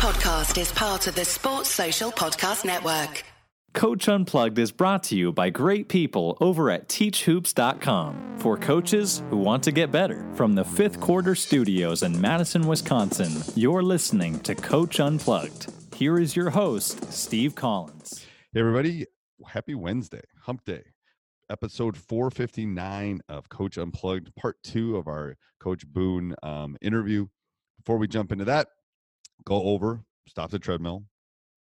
podcast is part of the Sports Social Podcast Network. Coach Unplugged is brought to you by great people over at teachhoops.com for coaches who want to get better. From the fifth quarter studios in Madison, Wisconsin, you're listening to Coach Unplugged. Here is your host, Steve Collins. Hey, everybody. Happy Wednesday, hump day. Episode 459 of Coach Unplugged, part two of our Coach Boone um, interview. Before we jump into that, go over, stop the treadmill,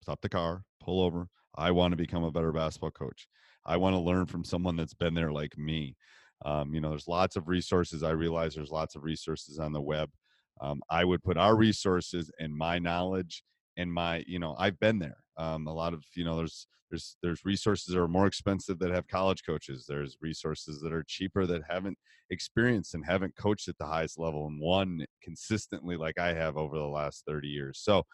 stop the car, pull over. I want to become a better basketball coach. I want to learn from someone that's been there like me. Um, you know, there's lots of resources. I realize there's lots of resources on the web. Um, I would put our resources and my knowledge and my, you know, I've been there. Um, a lot of, you know, there's there's there's resources that are more expensive that have college coaches. There's resources that are cheaper that haven't experienced and haven't coached at the highest level and won consistently like I have over the last 30 years. So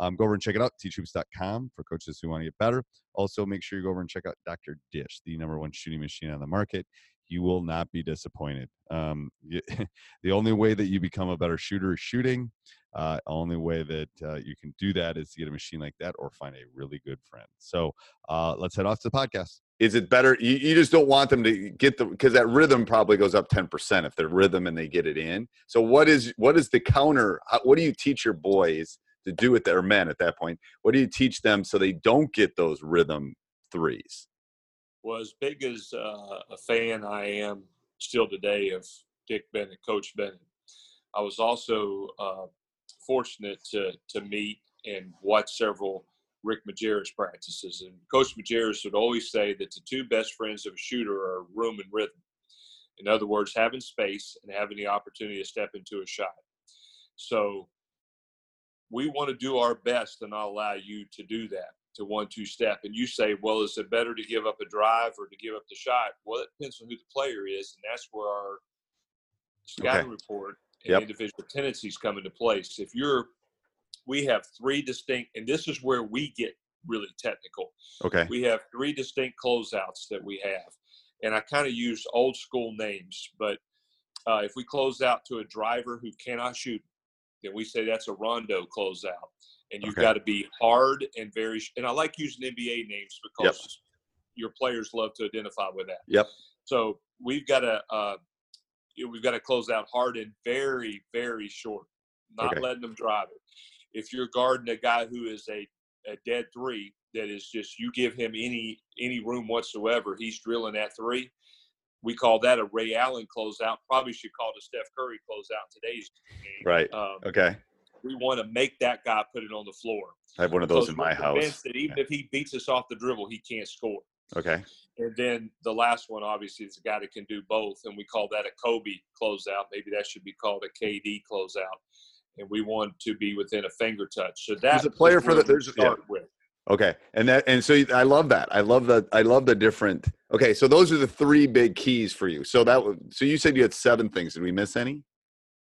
um, go over and check it out, teachhoops.com for coaches who want to get better. Also, make sure you go over and check out Dr. Dish, the number one shooting machine on the market. You will not be disappointed. Um, you, the only way that you become a better shooter is shooting. Uh, only way that uh, you can do that is to get a machine like that or find a really good friend. So uh, let's head off to the podcast. Is it better? You, you just don't want them to get the because that rhythm probably goes up ten percent if they're rhythm and they get it in. So what is what is the counter? What do you teach your boys to do with their men at that point? What do you teach them so they don't get those rhythm threes? Well, as big as uh, a fan I am still today of Dick Bennett, Coach Bennett, I was also uh, fortunate to to meet and watch several Rick Majerus practices. And Coach Majerus would always say that the two best friends of a shooter are room and rhythm. In other words, having space and having the opportunity to step into a shot. So we want to do our best to not allow you to do that to one two step. And you say, well, is it better to give up a drive or to give up the shot? Well, it depends on who the player is, and that's where our scouting okay. report and yep. individual tendencies come into place. If you're, we have three distinct, and this is where we get really technical. Okay. We have three distinct closeouts that we have, and I kind of use old school names, but uh, if we close out to a driver who cannot shoot, then we say that's a rondo closeout, and you've okay. got to be hard and very. And I like using NBA names because yep. your players love to identify with that. Yep. So we've got to uh, we've got to close out hard and very, very short, not okay. letting them drive it. If you're guarding a guy who is a, a dead three, that is just you give him any any room whatsoever, he's drilling that three. We call that a Ray Allen closeout. Probably should call it a Steph Curry closeout today's game. Right. Um, okay. We want to make that guy put it on the floor. I have one of those in my house. That even yeah. if he beats us off the dribble, he can't score. Okay. And then the last one, obviously, is a guy that can do both, and we call that a Kobe closeout. Maybe that should be called a KD closeout. And we want to be within a finger touch. So that's a player for the. There's start yeah. with. Okay, and that and so I love that. I love that. I love the different. Okay, so those are the three big keys for you. So that so you said you had seven things. Did we miss any?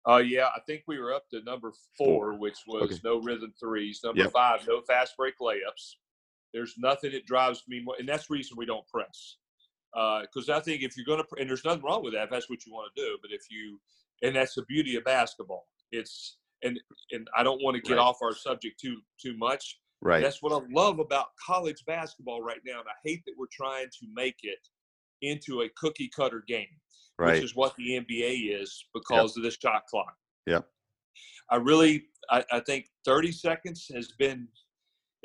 Uh, yeah, I think we were up to number four, which was okay. no rhythm threes. Number yep. five, no fast break layups. There's nothing that drives me more, and that's the reason we don't press. Because uh, I think if you're going to, and there's nothing wrong with that if that's what you want to do, but if you, and that's the beauty of basketball. It's and and I don't want to get right. off our subject too too much. Right. That's what I love about college basketball right now, and I hate that we're trying to make it into a cookie cutter game, right. which is what the NBA is because yep. of the shot clock. Yeah. I really, I, I think 30 seconds has been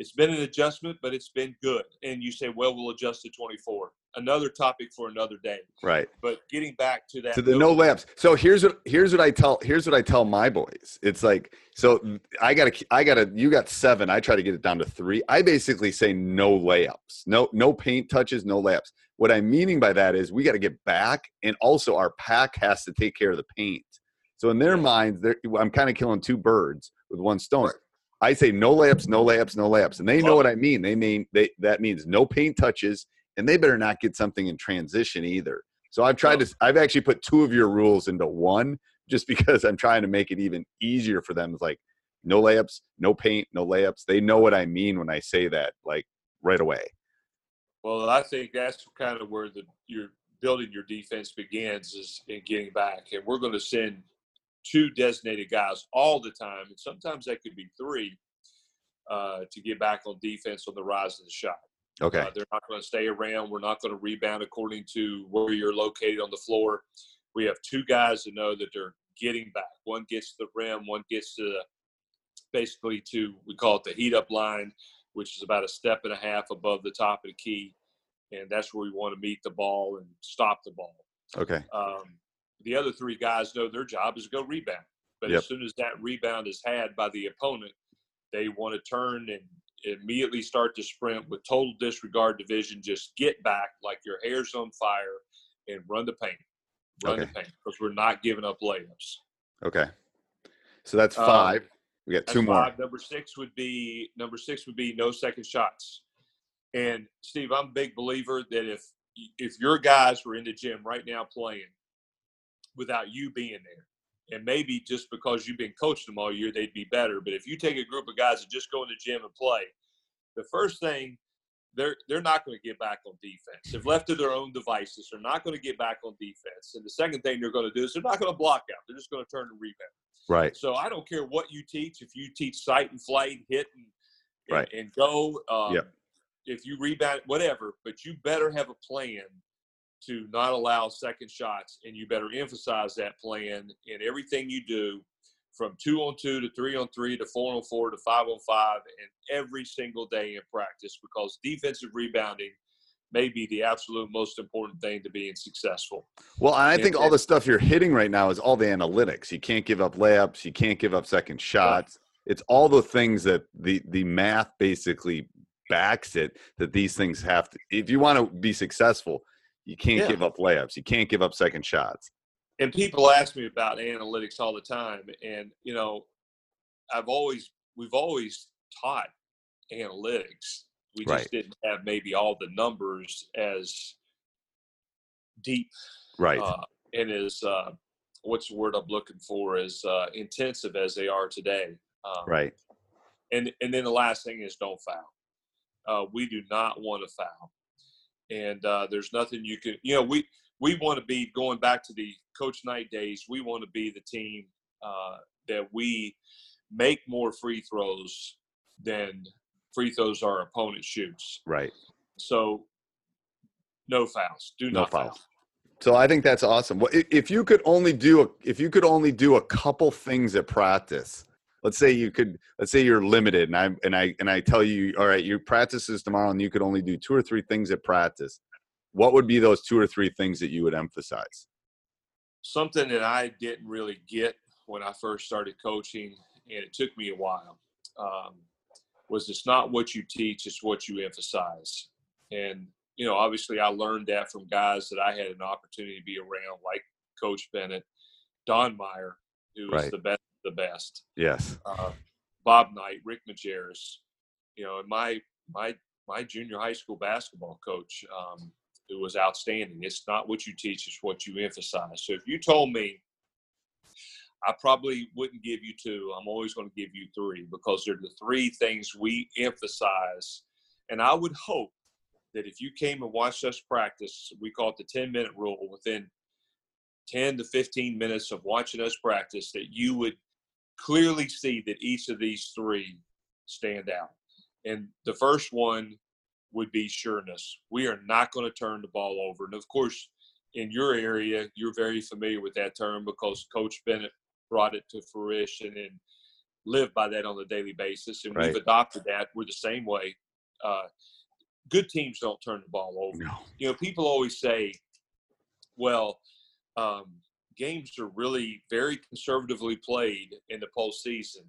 it's been an adjustment, but it's been good. And you say, well, we'll adjust to 24. Another topic for another day. Right. But getting back to that to the no layups. So here's what here's what I tell here's what I tell my boys. It's like so I gotta I gotta you got seven. I try to get it down to three. I basically say no layups. No no paint touches, no layups. What I'm meaning by that is we got to get back, and also our pack has to take care of the paint. So in their minds, I'm kind of killing two birds with one stone. Right. I say no layups, no layups, no layups, and they know what I mean. They mean they that means no paint touches, and they better not get something in transition either. So I've tried to. I've actually put two of your rules into one, just because I'm trying to make it even easier for them. It's like no layups, no paint, no layups. They know what I mean when I say that, like right away. Well, I think that's kind of where the you're building your defense begins is in getting back, and we're going to send two designated guys all the time, and sometimes that could be three. uh, to get back on defense on the rise of the shot. Okay. Uh, they're not going to stay around. We're not going to rebound according to where you're located on the floor. We have two guys that know that they're getting back. One gets to the rim, one gets to the, basically to we call it the heat up line, which is about a step and a half above the top of the key, and that's where we want to meet the ball and stop the ball. Okay. Um, the other three guys know their job is to go rebound, but Yep. as soon as that rebound is had by the opponent, they want to turn and immediately start to sprint with total disregard to vision. Just get back like your hair's on fire and run the paint. Run the paint because we're not giving up layups. Okay. So that's Um, five. we got two more. five. Number six would be number six would be no second shots. And Steve, I'm a big believer that if if your guys were in the gym right now playing without you being there, and maybe just because you've been coaching them all year, they'd be better. But if you take a group of guys that just go in the gym and play, the first thing they're they're not going to get back on defense. If left to their own devices, they're not going to get back on defense. And the second thing they're going to do is they're not going to block out. They're just going to turn and rebound. Right. So I don't care what you teach. If you teach sight and flight, and hit and and, Right. and go, um, Yep. if you rebound, whatever. But you better have a plan to not allow second shots, and you better emphasize that plan in everything you do, from two on two to three on three to four on four to five on five, and every single day in practice. Because defensive rebounding may be the absolute most important thing to being successful. Well, and I And- think all the stuff you're hitting right now is all the analytics. You can't give up layups. You can't give up second shots. It's all the things that the the math basically backs it. That these things have to. If you want to be successful, you can't Yeah. give up layups. You can't give up second shots. and people ask me about analytics all the time and you know i've always we've always taught analytics we just Right. didn't have maybe all the numbers as deep Right. uh, and as uh, what's the word i'm looking for as uh, intensive as they are today um, right. and and then the last thing is don't foul. Uh, we do not want to foul, and uh, there's nothing you can. You know, we we want to be going back to the Coach Knight days. We want to be the team uh, that we make more free throws than free throws our opponent shoots. Right. So no fouls. Do No not foul. fouls. So I think that's awesome. Well, if you could only do a, if you could only do a couple things at practice, let's say you could, let's say you're limited, and I and I and I tell you, all right, your practice is tomorrow, and you could only do two or three things at practice. What would be those two or three things that you would emphasize? something that I didn't really get when I first started coaching, and it took me a while, um, was it's not what you teach, it's what you emphasize. And, you know, obviously I learned that from guys that I had an opportunity to be around, like Coach Bennett, Don Meyer, who was Right. the best the best, Yes. uh, Bob Knight, Rick Majerus, you know, and my, my, my junior high school basketball coach, um, who was outstanding. It's not what you teach, it's what you emphasize. So if you told me I probably wouldn't give you two, I'm always going to give you three because they're the three things we emphasize. And I would hope that if you came and watched us practice, we call it the 10 minute rule, within 10 to 15 minutes of watching us practice, that you would clearly see that each of these three stand out. And the first one would be sureness. We are not going to turn the ball over. And of course, in your area, you're very familiar with that term because Coach Bennett brought it to fruition and live by that on a daily basis. And Right. we've adopted that. We're the same way. Uh, good teams don't turn the ball over. No. You know, people always say, well, um, games are really very conservatively played in the postseason.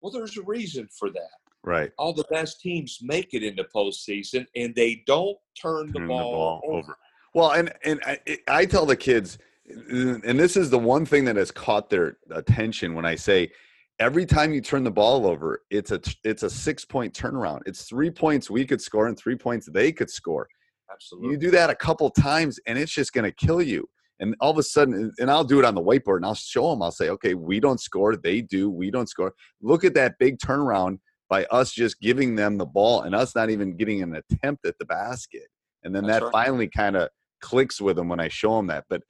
Well, there's a reason for that Right. all the best teams make it in the postseason, and they don't turn the Turn ball, over. Well, and and I, I tell the kids, and this is the one thing that has caught their attention when I say, every time you turn the ball over, it's a it's a six point turnaround. It's three points we could score and three points they could score. Absolutely. You do that a couple times, and it's just going to kill you. And all of a sudden, and I'll do it on the whiteboard, and I'll show them. I'll say, okay, we don't score, they do. We don't score. Look at that big turnaround by us just giving them the ball and us not even getting an attempt at the basket. And then That's that right. finally kind of clicks with them when I show them that. But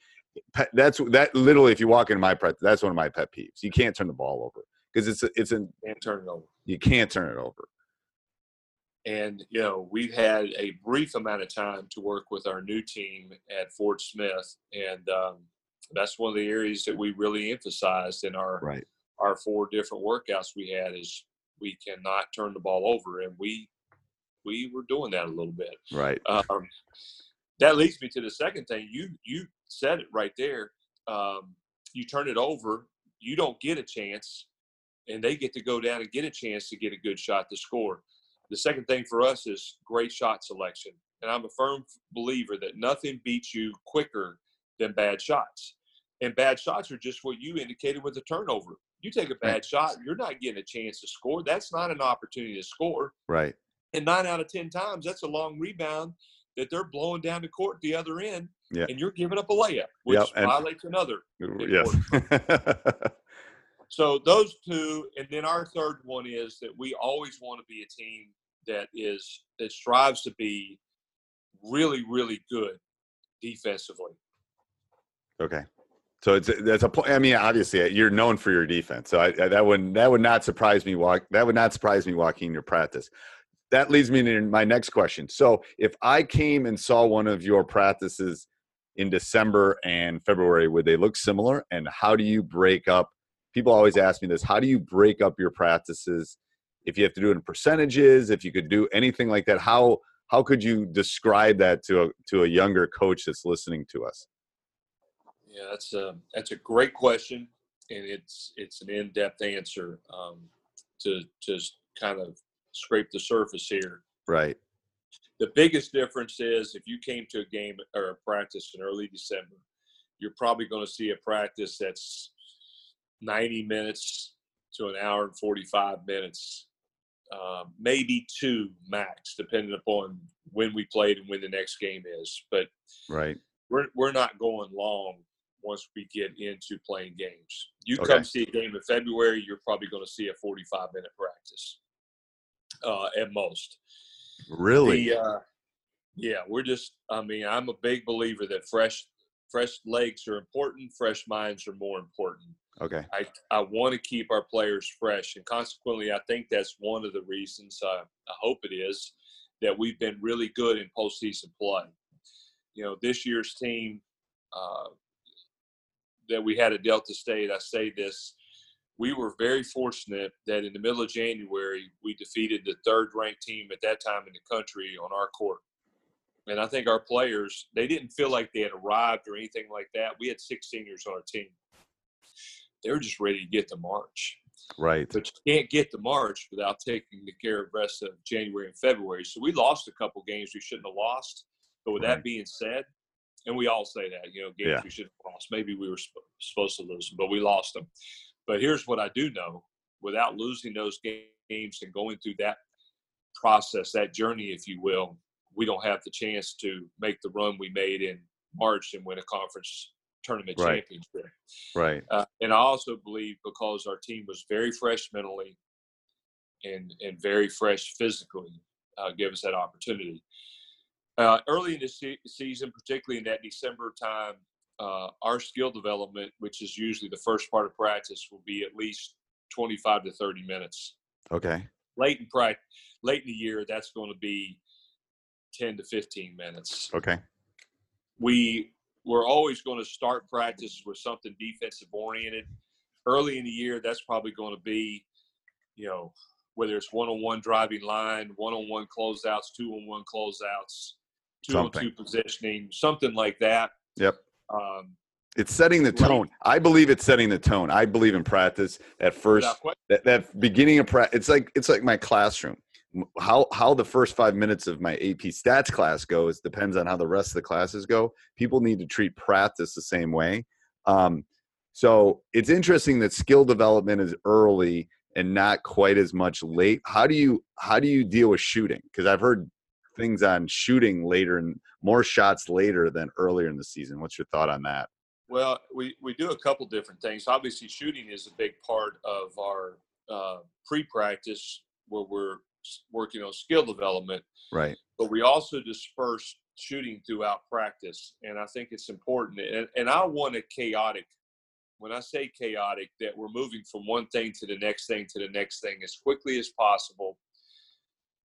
that's that literally, if you walk into my practice, that's one of my pet peeves. You can't turn the ball over because it's a, it's a and turn it over. you can't turn it over. And you know, we've had a brief amount of time to work with our new team at Fort Smith, and um, that's one of the areas that we really emphasized in our Right. our four different workouts we had is we cannot turn the ball over, and we we were doing that a little bit. Right. Um, that leads me to the second thing. You you said it right there. Um, you turn it over, you don't get a chance, and they get to go down and get a chance to get a good shot to score. The second thing for us is great shot selection, and I'm a firm believer that nothing beats you quicker than bad shots. And bad shots are just what you indicated with the turnover. You take a bad shot, you're not getting a chance to score. That's not an opportunity to score. Right. And nine out of ten times, that's a long rebound that they're blowing down the court the other end, Yeah. and you're giving up a layup, which Yep, and- violates another. Yes. So those two, and then our third one is that we always want to be a team that is that strives to be really, really good defensively. okay. So it's that's a point. I mean, obviously, uh, you're known for your defense, so I, I, that would that would not surprise me. Walk that would not surprise me walking your practice. That leads me to my next question. So, if I came and saw one of your practices in December and February, would they look similar? And how do you break up? People always ask me this: How do you break up your practices? If you have to do it in percentages, if you could do anything like that, how how could you describe that to a to a younger coach that's listening to us? Yeah, that's a that's a great question, and it's it's an in-depth answer um, to to kind of scrape the surface here. Right. The biggest difference is if you came to a game or a practice in early December, you're probably going to see a practice that's 90 minutes to an hour and 45 minutes, uh, maybe two max, depending upon when we played and when the next game is. But Right. we're we're not going long once we get into playing games. You Okay. come see a game in February, you're probably going to see a 45 minute practice uh, at most. Really. The, uh, yeah, we're just. I mean, I'm a big believer that fresh fresh legs are important. Fresh minds are more important. Okay. I, I want to keep our players fresh, and consequently, I think that's one of the reasons. I, I hope it is that we've been really good in postseason play. You know, this year's team uh, that we had at Delta State. I say this: we were very fortunate that in the middle of January we defeated the third-ranked team at that time in the country on our court. And I think our players, they didn't feel like they had arrived or anything like that. We had six seniors on our team they were just ready to get to March. Right. But you can't get to March without taking the care of rest of January and February. So we lost a couple games we shouldn't have lost. But with Right. that being said, and we all say that, you know, games Yeah. we should have lost. Maybe we were sp- supposed to lose them, but we lost them. But here's what I do know: without losing those games and going through that process, that journey, if you will, we don't have the chance to make the run we made in March and win a conference tournament Right. championship. Right. Uh, and I also believe because our team was very fresh mentally and and very fresh physically, uh, give us that opportunity. Uh, early in the se- season, particularly in that December time, uh, our skill development, which is usually the first part of practice, will be at least 25 to 30 minutes. Okay. Late in practice, late in the year, that's going to be 10 to 15 minutes Okay. we we're always going to start practice with something defensive oriented. Early in the year, that's probably going to be, you know, whether it's one-on-one driving line, one-on-one closeouts, two-on-one closeouts, two-on-two positioning, something like that. Yep. Um, It's setting the Right. tone. I believe it's setting the tone. I believe in practice. That first, that, that beginning of practice, it's like it's like my classroom. How how the first five minutes of my AP Stats class goes depends on how the rest of the classes go. People need to treat practice the same way. Um, so it's interesting that skill development is early and not quite as much late. How do you how do you deal with shooting? Because I've heard things on shooting later and more shots later than earlier in the season. What's your thought on that? Well, we, we do a couple different things. Obviously, shooting is a big part of our uh, pre-practice where we're working on skill development. Right. but we also disperse shooting throughout practice. And I think it's important. And, and I want a chaotic when I say chaotic, that we're moving from one thing to the next thing to the next thing as quickly as possible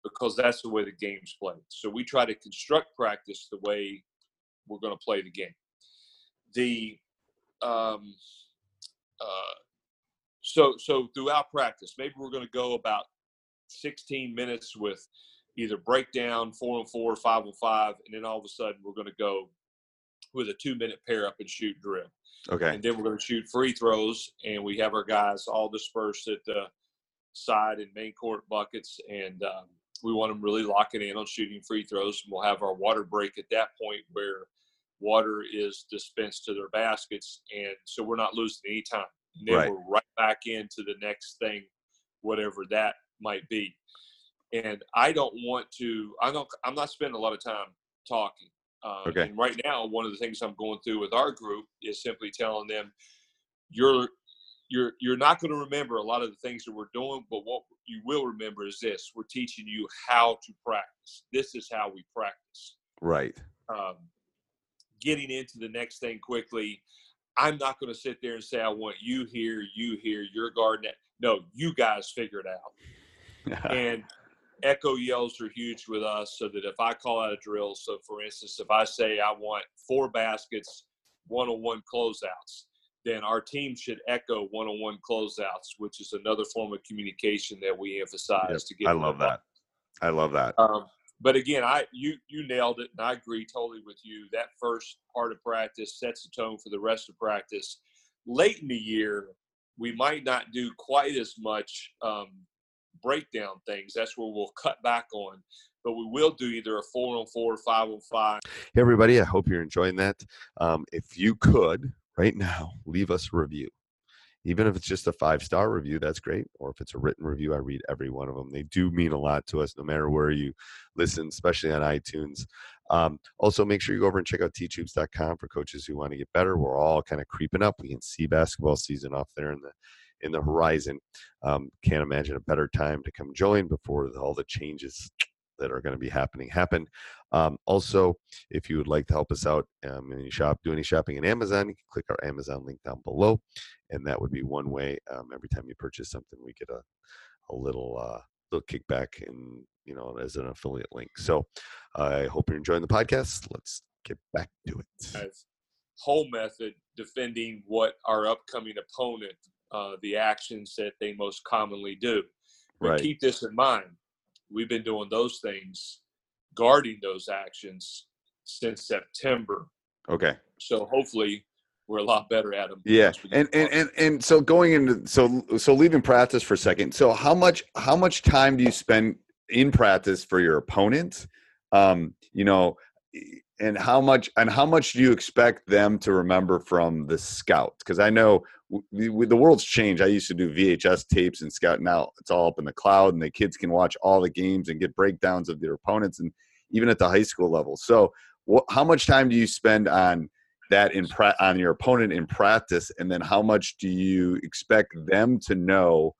because that's the way the game's played. So we try to construct practice the way we're going to play the game. The um, uh, so so throughout practice, maybe we're going to go about 16 minutes with either breakdown, four and four, five and five, and then all of a sudden we're going to go with a two minute pair up and shoot drill. Okay. And then we're going to shoot free throws, and we have our guys all dispersed at the side and main court buckets, and um, we want them really locking in on shooting free throws. And we'll have our water break at that point where water is dispensed to their baskets, and so we're not losing any time. And then Right. we're right back into the next thing, whatever that might be. And I don't want to. I don't. I'm not spending a lot of time talking. Uh, Okay. And right now, one of the things I'm going through with our group is simply telling them, you're you're you're not going to remember a lot of the things that we're doing, but what you will remember is this: we're teaching you how to practice. This is how we practice. Right. Um, getting into the next thing quickly. I'm not going to sit there and say I want you here, you here, your garden. No, you guys figure it out and echo yells are huge with us so that if i call out a drill so for instance if i say i want four baskets one-on-one closeouts then our team should echo one-on-one closeouts which is another form of communication that we emphasize Yep, to get I love that. I love that. um, but again, I you you nailed it, and I agree totally with you. That first part of practice sets the tone for the rest of practice. Late in the year, we might not do quite as much um, breakdown things. That's where we'll cut back on, but we will do either a four on four, or five on five. Hey, everybody, I hope you're enjoying that. Um, if you could, right now, leave us a review. Even if it's just a five star review, that's great. Or if it's a written review, I read every one of them. They do mean a lot to us, no matter where you listen, especially on iTunes. Um, also, make sure you go over and check out teachhoops.com for coaches who want to get better. We're all kind of creeping up. We can see basketball season off there in the in the horizon. Um, can't imagine a better time to come join before all the changes that are going to be happening happen. Um, also, if you would like to help us out um, and you shop, do any shopping in Amazon, you can click our Amazon link down below, and that would be one way. Um, every time you purchase something, we get a a little uh, little kickback and you know as an affiliate link. So I hope you're enjoying the podcast. Let's get back to it. as whole method defending what our upcoming opponent, uh, the actions that they most commonly do. But Right. keep this in mind. We've been doing those things, guarding those actions since September. Okay. So hopefully we're a lot better at them. Yeah, and and, and and so going into so so leaving practice for a second. So how much how much time do you spend in practice for your opponent? Um, you know, and how much and how much do you expect them to remember from the scout? Because I know the world's changed. I used to do VHS tapes and scout. Now it's all up in the cloud, and the kids can watch all the games and get breakdowns of their opponents, and even at the high school level. So, wh- how much time do you spend on that in pra- on your opponent in practice, and then how much do you expect them to know?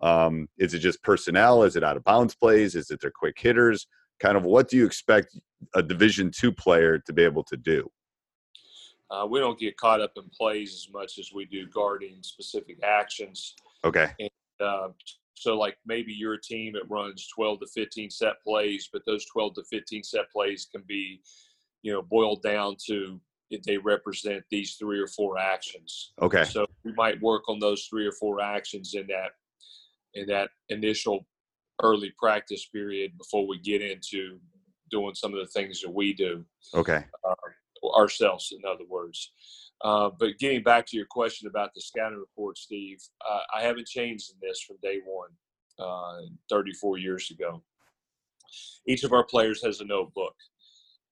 Um, is it just personnel? Is it out of bounds plays? Is it their quick hitters? Kind of what do you expect a Division two player to be able to do? Uh, we don't get caught up in plays as much as we do guarding specific actions. Okay. Uh, so, like maybe you're a team that runs 12 to 15 set plays, but those 12 to 15 set plays can be, you know, boiled down to if they represent these three or four actions. Okay. So we might work on those three or four actions in that in that initial early practice period before we get into doing some of the things that we do Okay. Ourselves, in other words. Uh, but getting back to your question about the scouting report, Steve, uh, I haven't changed in this from day one, uh, 34 years ago. Each of our players has a notebook,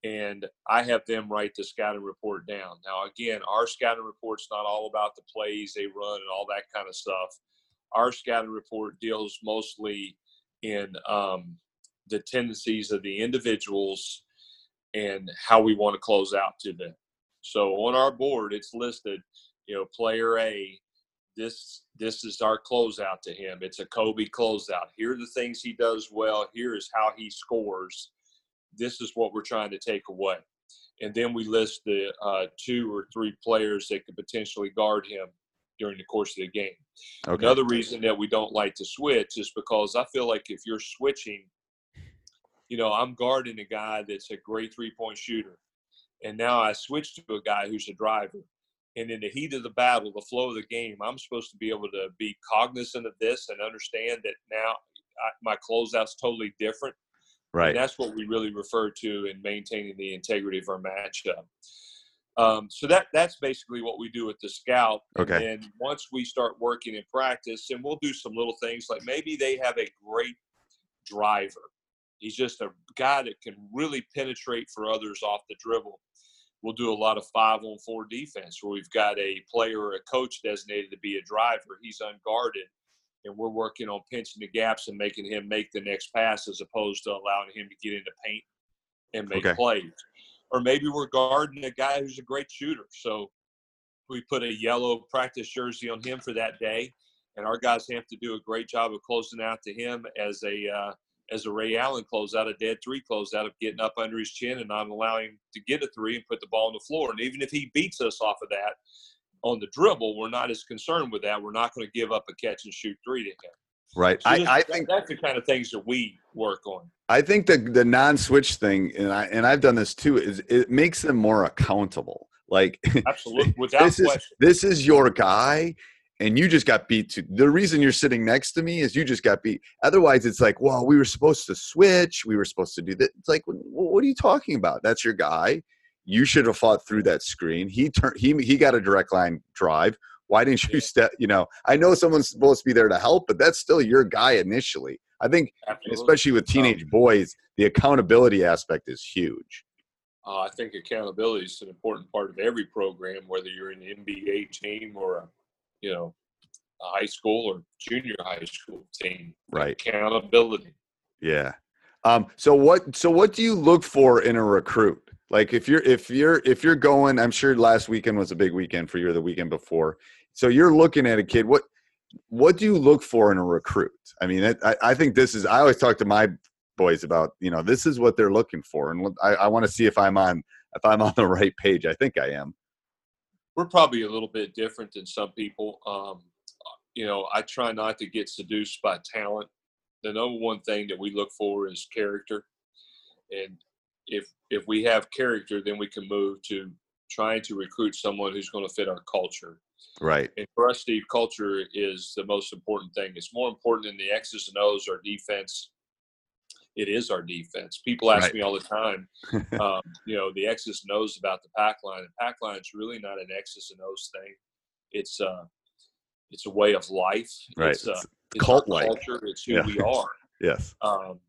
and I have them write the scouting report down. Now, again, our scouting report's not all about the plays they run and all that kind of stuff. Our scouting report deals mostly in um, the tendencies of the individuals and how we want to close out to them. So on our board, it's listed, you know, player A. This this is our closeout to him. It's a Kobe closeout. Here are the things he does well. Here is how he scores. This is what we're trying to take away. And then we list the uh, two or three players that could potentially guard him during the course of the game. Okay. Another reason that we don't like to switch is because I feel like if you're switching, you know, I'm guarding a guy that's a great three point shooter. And now I switch to a guy who's a driver. And in the heat of the battle, the flow of the game, I'm supposed to be able to be cognizant of this and understand that now I, my closeout's totally different. right. And that's what we really refer to in maintaining the integrity of our matchup. Um, so that that's basically what we do with the scout. Okay. And once we start working in practice, and we'll do some little things like maybe they have a great driver. He's just a guy that can really penetrate for others off the dribble. We'll do a lot of five on four defense where we've got a player or a coach designated to be a driver. He's unguarded and we're working on pinching the gaps and making him make the next pass as opposed to allowing him to get into paint and make Okay. plays. Or maybe we're guarding a guy who's a great shooter. So we put a yellow practice jersey on him for that day, and our guys have to do a great job of closing out to him as a uh, as a Ray Allen closeout, a dead three closeout of getting up under his chin and not allowing him to get a three and put the ball on the floor. And even if he beats us off of that on the dribble, we're not as concerned with that. We're not going to give up a catch and shoot three to him. Right. So I, I that- think that's the kind of things that we work on. I think the the non-switch thing, and I and I've done this too, is it makes them more accountable. Like Absolutely, without this is question. this is your guy, and you just got beat. To the reason you're sitting next to me is you just got beat. Otherwise, it's like, well, we were supposed to switch. We were supposed to do that. It's like, what are you talking about? That's your guy. You should have fought through that screen. He turned. He he got a direct line drive. Why didn't you step? You know, I know someone's supposed to be there to help, but that's still your guy initially. I think Absolutely. especially with teenage boys, the accountability aspect is huge. Uh, I think accountability is an important part of every program, whether you're an NBA team or a, you know, a high school or junior high school team. Right. Accountability. Yeah. Um, so what so what do you look for in a recruit? Like if you're if you're if you're going, I'm sure last weekend was a big weekend for you or the weekend before. So you're looking at a kid, what what do you look for in a recruit? I mean, it, I, I think this is I always talk to my boys about, you know, this is what they're looking for. And I, I want to see if I'm on if I'm on the right page. I think I am. We're probably a little bit different than some people. Um, you know, I try not to get seduced by talent. The number one thing that we look for is character, and if if we have character, then we can move to trying to recruit someone who's going to fit our culture. Right. And for us, Steve, culture is the most important thing. It's more important than the X's and O's, or defense. It is our defense. People ask Right. me all the time, um, you know, the X's and O's about the pack line. The pack line is really not an X's and O's thing. It's uh, it's a way of life. Right. It's, uh, It's it's cult-like. culture. It's who Yeah. we are. Yes. Um,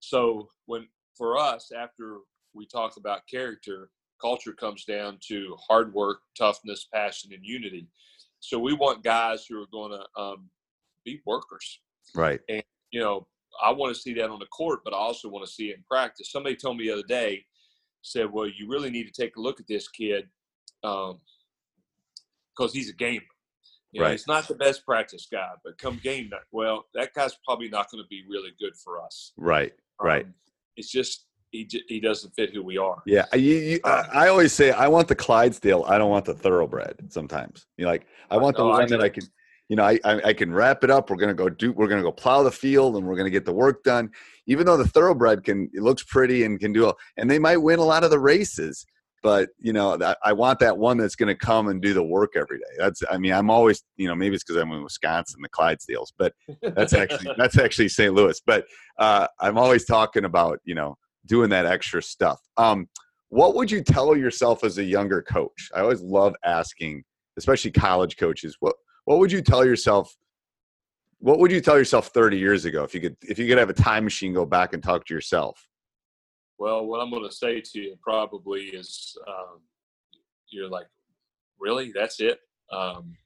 so when for us, after we talk about character, culture comes down to hard work, toughness, passion, and unity. So we want guys who are going to um, be workers. Right. And you know, I want to see that on the court, but I also want to see it in practice. Somebody told me the other day, said, "Well, you really need to take a look at this kid because he's a gamer." You know, he's not the best practice guy, but come game night, well, that guy's probably not going to be really good for us. Right. Right. Um, it's just he he doesn't fit who we are. Yeah, I- you, you, I, I always say I want the Clydesdale. I don't want the thoroughbred. Sometimes you know, like I want the No, I one that I can, you know, I, I I can wrap it up. We're gonna go do. We're gonna go plow the field, and we're gonna get the work done. Even though the thoroughbred can, it looks pretty and can do, all, and they might win a lot of the races. But you know, that- I want that one that's gonna come and do the work every day. That's, I mean, I'm always, you know, maybe it's because I'm in Wisconsin, the Clydesdales, but that's actually that's actually St. Louis. But uh, I'm always talking about you know doing that extra stuff. Um, what would you tell yourself as a younger coach? I always love asking, especially college coaches. What what would you tell yourself? What would you tell yourself 30 years ago if you could if you could have a time machine go back and talk to yourself? Well, what I'm going to say to you probably is um, you're like, really? That's it? Um,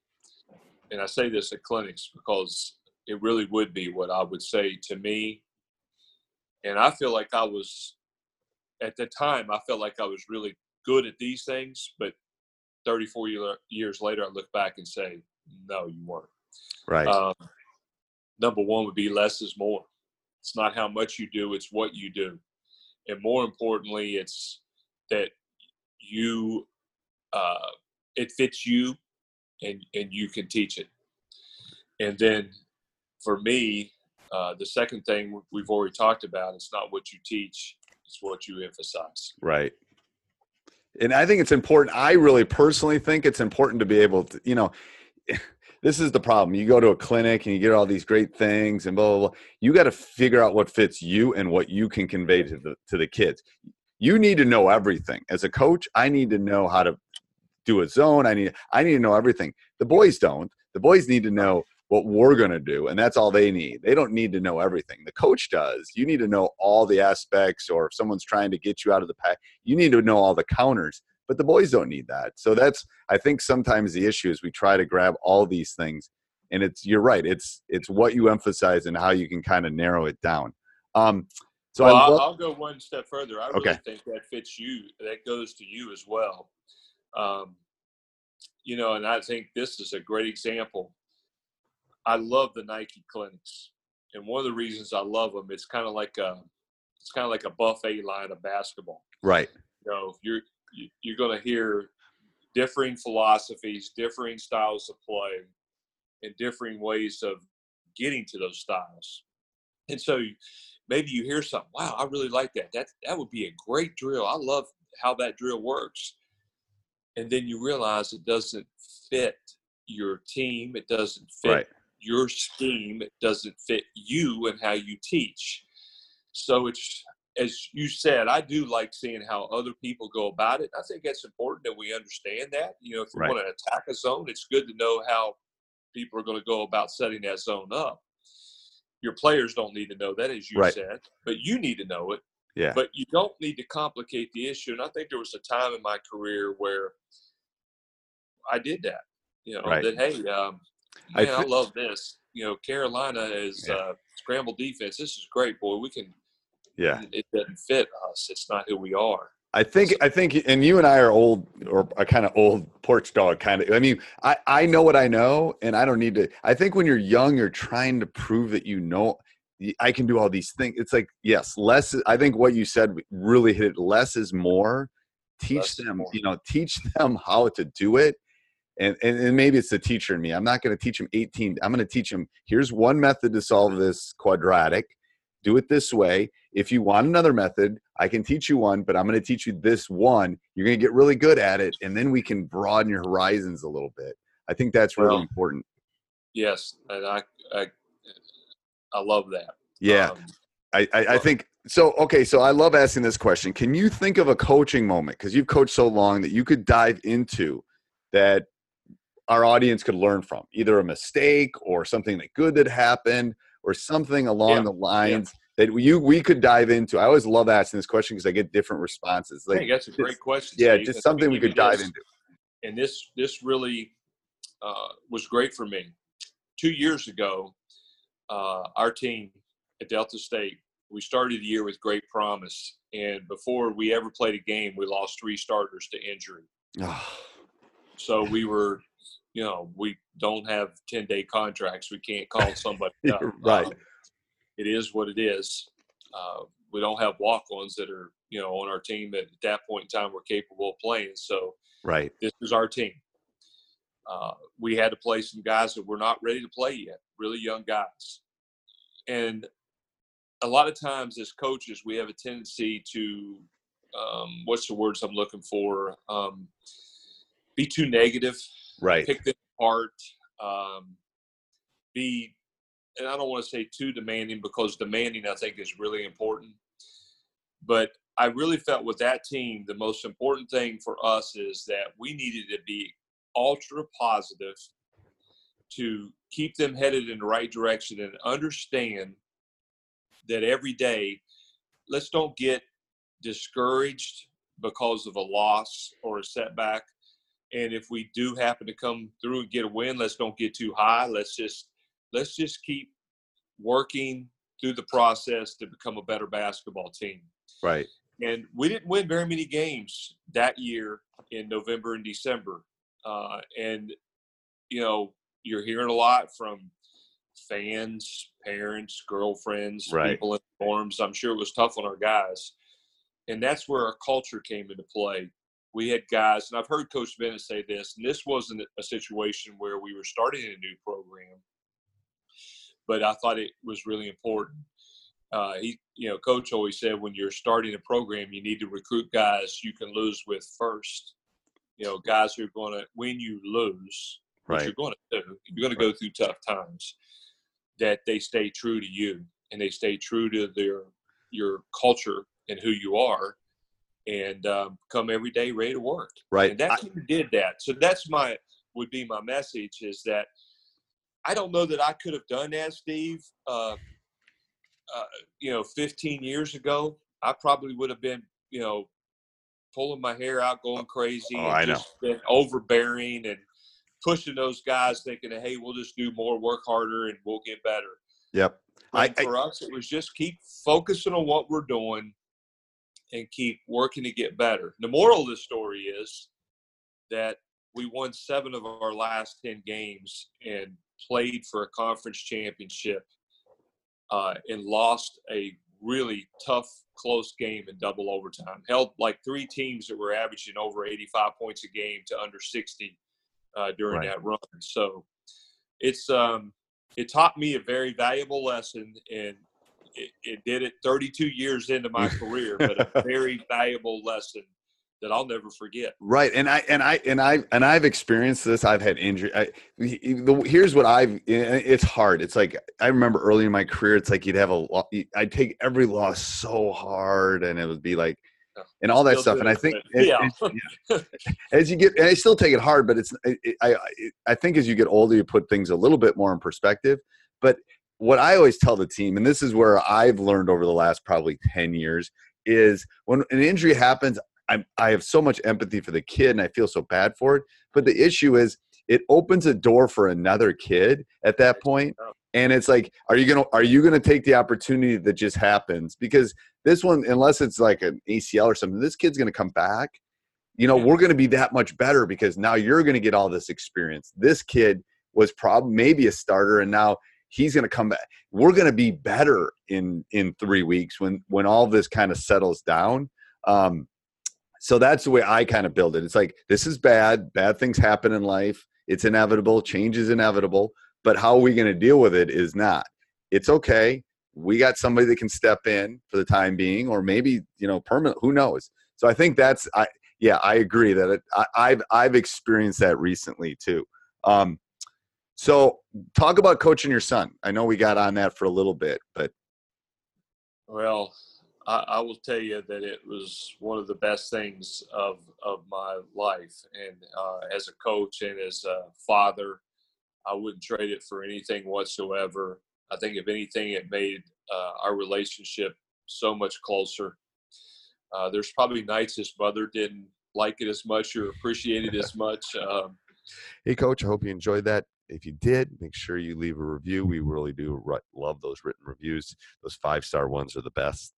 and I say this at clinics because it really would be what I would say to me. And I feel like I was, at the time, I felt like I was really good at these things. But 34 year, years later, I look back and say, no, you weren't. Right. Um, number one would be less is more. It's not how much you do, it's what you do. And more importantly, it's that you, uh, it fits you and and you can teach it. And then for me, uh, the second thing we've already talked about, it's not what you teach, it's what you emphasize. Right. And I think it's important. I really personally think it's important to be able to, you know, this is the problem. You go to a clinic and you get all these great things and blah blah blah. You got to figure out what fits you and what you can convey to the to the kids. You need to know everything. As a coach, I need to know how to do a zone. I need I need to know everything. The boys don't. The boys need to know what we're going to do and that's all they need they don't need to know everything the coach does you need to know all the aspects or if someone's trying to get you out of the pack you need to know all the counters but the boys don't need that so that's i think sometimes the issue is we try to grab all these things and it's you're right it's it's what you emphasize and how you can kind of narrow it down um so well, I'll, I'll go one step further. I really Okay. think that fits you. That goes to you as well. Um, you know, and I think this is a great example. I love the Nike clinics, and one of the reasons I love them, it's kind of like a, it's kind of like a buffet line of basketball. right You know, you're you- you're going to hear differing philosophies, differing styles of play, and differing ways of getting to those styles. And so maybe you hear something, wow, I really like that. That that would be a great drill. I love how that drill works. And then you realize it doesn't fit your team, it doesn't fit right your scheme, it doesn't fit you and how you teach. So it's as you said, I do like seeing how other people go about it. I think that's important that we understand that. You know, if you Right. want to attack a zone, it's good to know how people are going to go about setting that zone up. Your players don't need to know that, as you Right. said, but you need to know it. yeah But you don't need to complicate the issue. And I think there was a time in my career where I did that. You know, Right. that hey, um, I man, I, love this. You know, Carolina is Yeah. uh, scramble defense. This is great, boy. We can. Yeah. It doesn't fit us. It's not who we are. I think I think and you and I are old or a kind of old porch dog kind of I mean I I know what I know and I don't need to I think when you're young you're trying to prove that you know I can do all these things. It's like yes less I think what you said really hit it. Less is more. Teach Less them more. you know teach them how to do it. And, and and maybe it's the teacher in me. I'm not going to teach them 18 I'm going to teach them here's one method to solve this quadratic. Do it this way if you want another method, I can teach you one, but I'm going to teach you this one. You're going to get really good at it, and then we can broaden your horizons a little bit. I think that's really Well, important. Yes, and I I, I love that. Yeah, Um, I, I, I think so. Okay, so I love asking this question. Can you think of a coaching moment because you've coached so long that you could dive into that our audience could learn from, either a mistake or something that good that happened or something along Yeah, the lines that you we could dive into. I always love asking this question because I get different responses. Like, think that's a just- great question. yeah, Steve, just something we could dive this. into. and this this really uh, was great for me. Two years ago, uh, our team at Delta State, we started the year with great promise, and before we ever played a game, we lost three starters to injury. So we were, you know, we don't have ten day contracts. We can't call somebody up. Right. Um, it is what it is. Uh, we don't have walk-ons that are, you know, on our team that at that point in time were capable of playing. So right. this is our team. Uh, we had to play some guys that were not ready to play yet, really young guys. And a lot of times, as coaches, we have a tendency to, um, what's the words I'm looking for? Um, be too negative, Right. pick them apart, um, be, and I don't want to say too demanding because demanding, I think, is really important. But I really felt with that team, the most important thing for us is that we needed to be ultra positive to keep them headed in the right direction and understand that every day, let's don't get discouraged because of a loss or a setback. And if we do happen to come through and get a win, let's don't get too high. Let's just let's just keep working through the process to become a better basketball team. Right. And we didn't win very many games that year in November and December. Uh, and, you know, you're hearing a lot from fans, parents, girlfriends, Right. people in dorms. I'm sure it was tough on our guys. And that's where our culture came into play. we had guys, and I've heard Coach Bennett say this, and this wasn't a situation where we were starting a new program, but I thought it was really important. Uh, he, you know, Coach always said when you're starting a program, you need to recruit guys you can lose with first. You know, guys who are going to, when you lose, right. you're going to do, you're going to go through tough times, that they stay true to you and they stay true to their your culture and who you are and um, come every day ready to work. Right. And that's I, who did that. So that's my would be my message is that I don't know that I could have done that, Steve. Uh, uh, you know, 15 years ago, I probably would have been, you know, pulling my hair out, going crazy, oh, and I just know. been overbearing and pushing those guys, thinking, "Hey, we'll just do more, work harder, and we'll get better." Yep. I, for I, us, it was just keep focusing on what we're doing and keep working to get better. The moral of the story is that we won seven of our last 10 games and played for a conference championship uh, and lost a really tough, close game in double overtime. Held like three teams that were averaging over 85 points a game to under 60 uh, during right. that run. So it's um, it taught me a very valuable lesson, and it, it did it 32 years into my career, but a very valuable lesson that I'll never forget. Right, and I and I and I and I've experienced this. I've had injury. I, here's what I've. It's hard. It's like I remember early in my career. It's like you'd have a. I'd take every loss so hard, and it would be like, and all that stuff. And I think, yeah. It, as you get, and I still take it hard, but it's. It, I I think as you get older, you put things a little bit more in perspective. But what I always tell the team, and this is where I've learned over the last probably ten years, is when an injury happens, I, I have so much empathy for the kid and I feel so bad for it. But the issue is it opens a door for another kid at that point. And it's like, are you gonna are you gonna take the opportunity that just happens? Because this one, unless it's like an ACL or something, this kid's gonna come back. You know, we're gonna be that much better because now you're gonna get all this experience. This kid was probably maybe a starter, and now he's gonna come back. We're gonna be better in in three weeks when when all this kind of settles down. Um, so that's the way I kind of build it. It's like this is bad. Bad things happen in life. It's inevitable. Change is inevitable. But how are we going to deal with it is not. It's okay. We got somebody that can step in for the time being, or maybe you know permanent. Who knows? So I think that's I yeah I agree that it, I, have I've experienced that recently too. Um, so talk about coaching your son. I know we got on that for a little bit, but well, I, I, will tell you that it was one of the best things of of my life, and uh, as a coach and as a father, I wouldn't trade it for anything whatsoever. I think if anything, it made uh, our relationship so much closer. Uh, there's probably nights his mother didn't like it as much or appreciate it as much. Um, hey, coach, I hope you enjoyed that. If you did, make sure you leave a review. We really do love those written reviews. Those five star ones are the best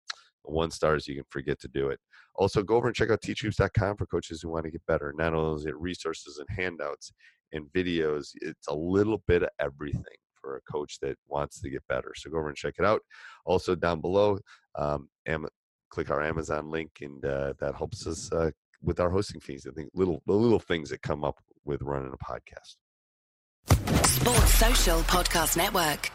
one stars, you can forget to do it. Also, go over and check out teachhoops.com for coaches who want to get better. Not only is it resources and handouts and videos, it's a little bit of everything for a coach that wants to get better. So go over and check it out. Also, down below, um, Am- click our Amazon link, and uh, that helps us uh, with our hosting fees. I think little the little things that come up with running a podcast. Sports Social Podcast Network.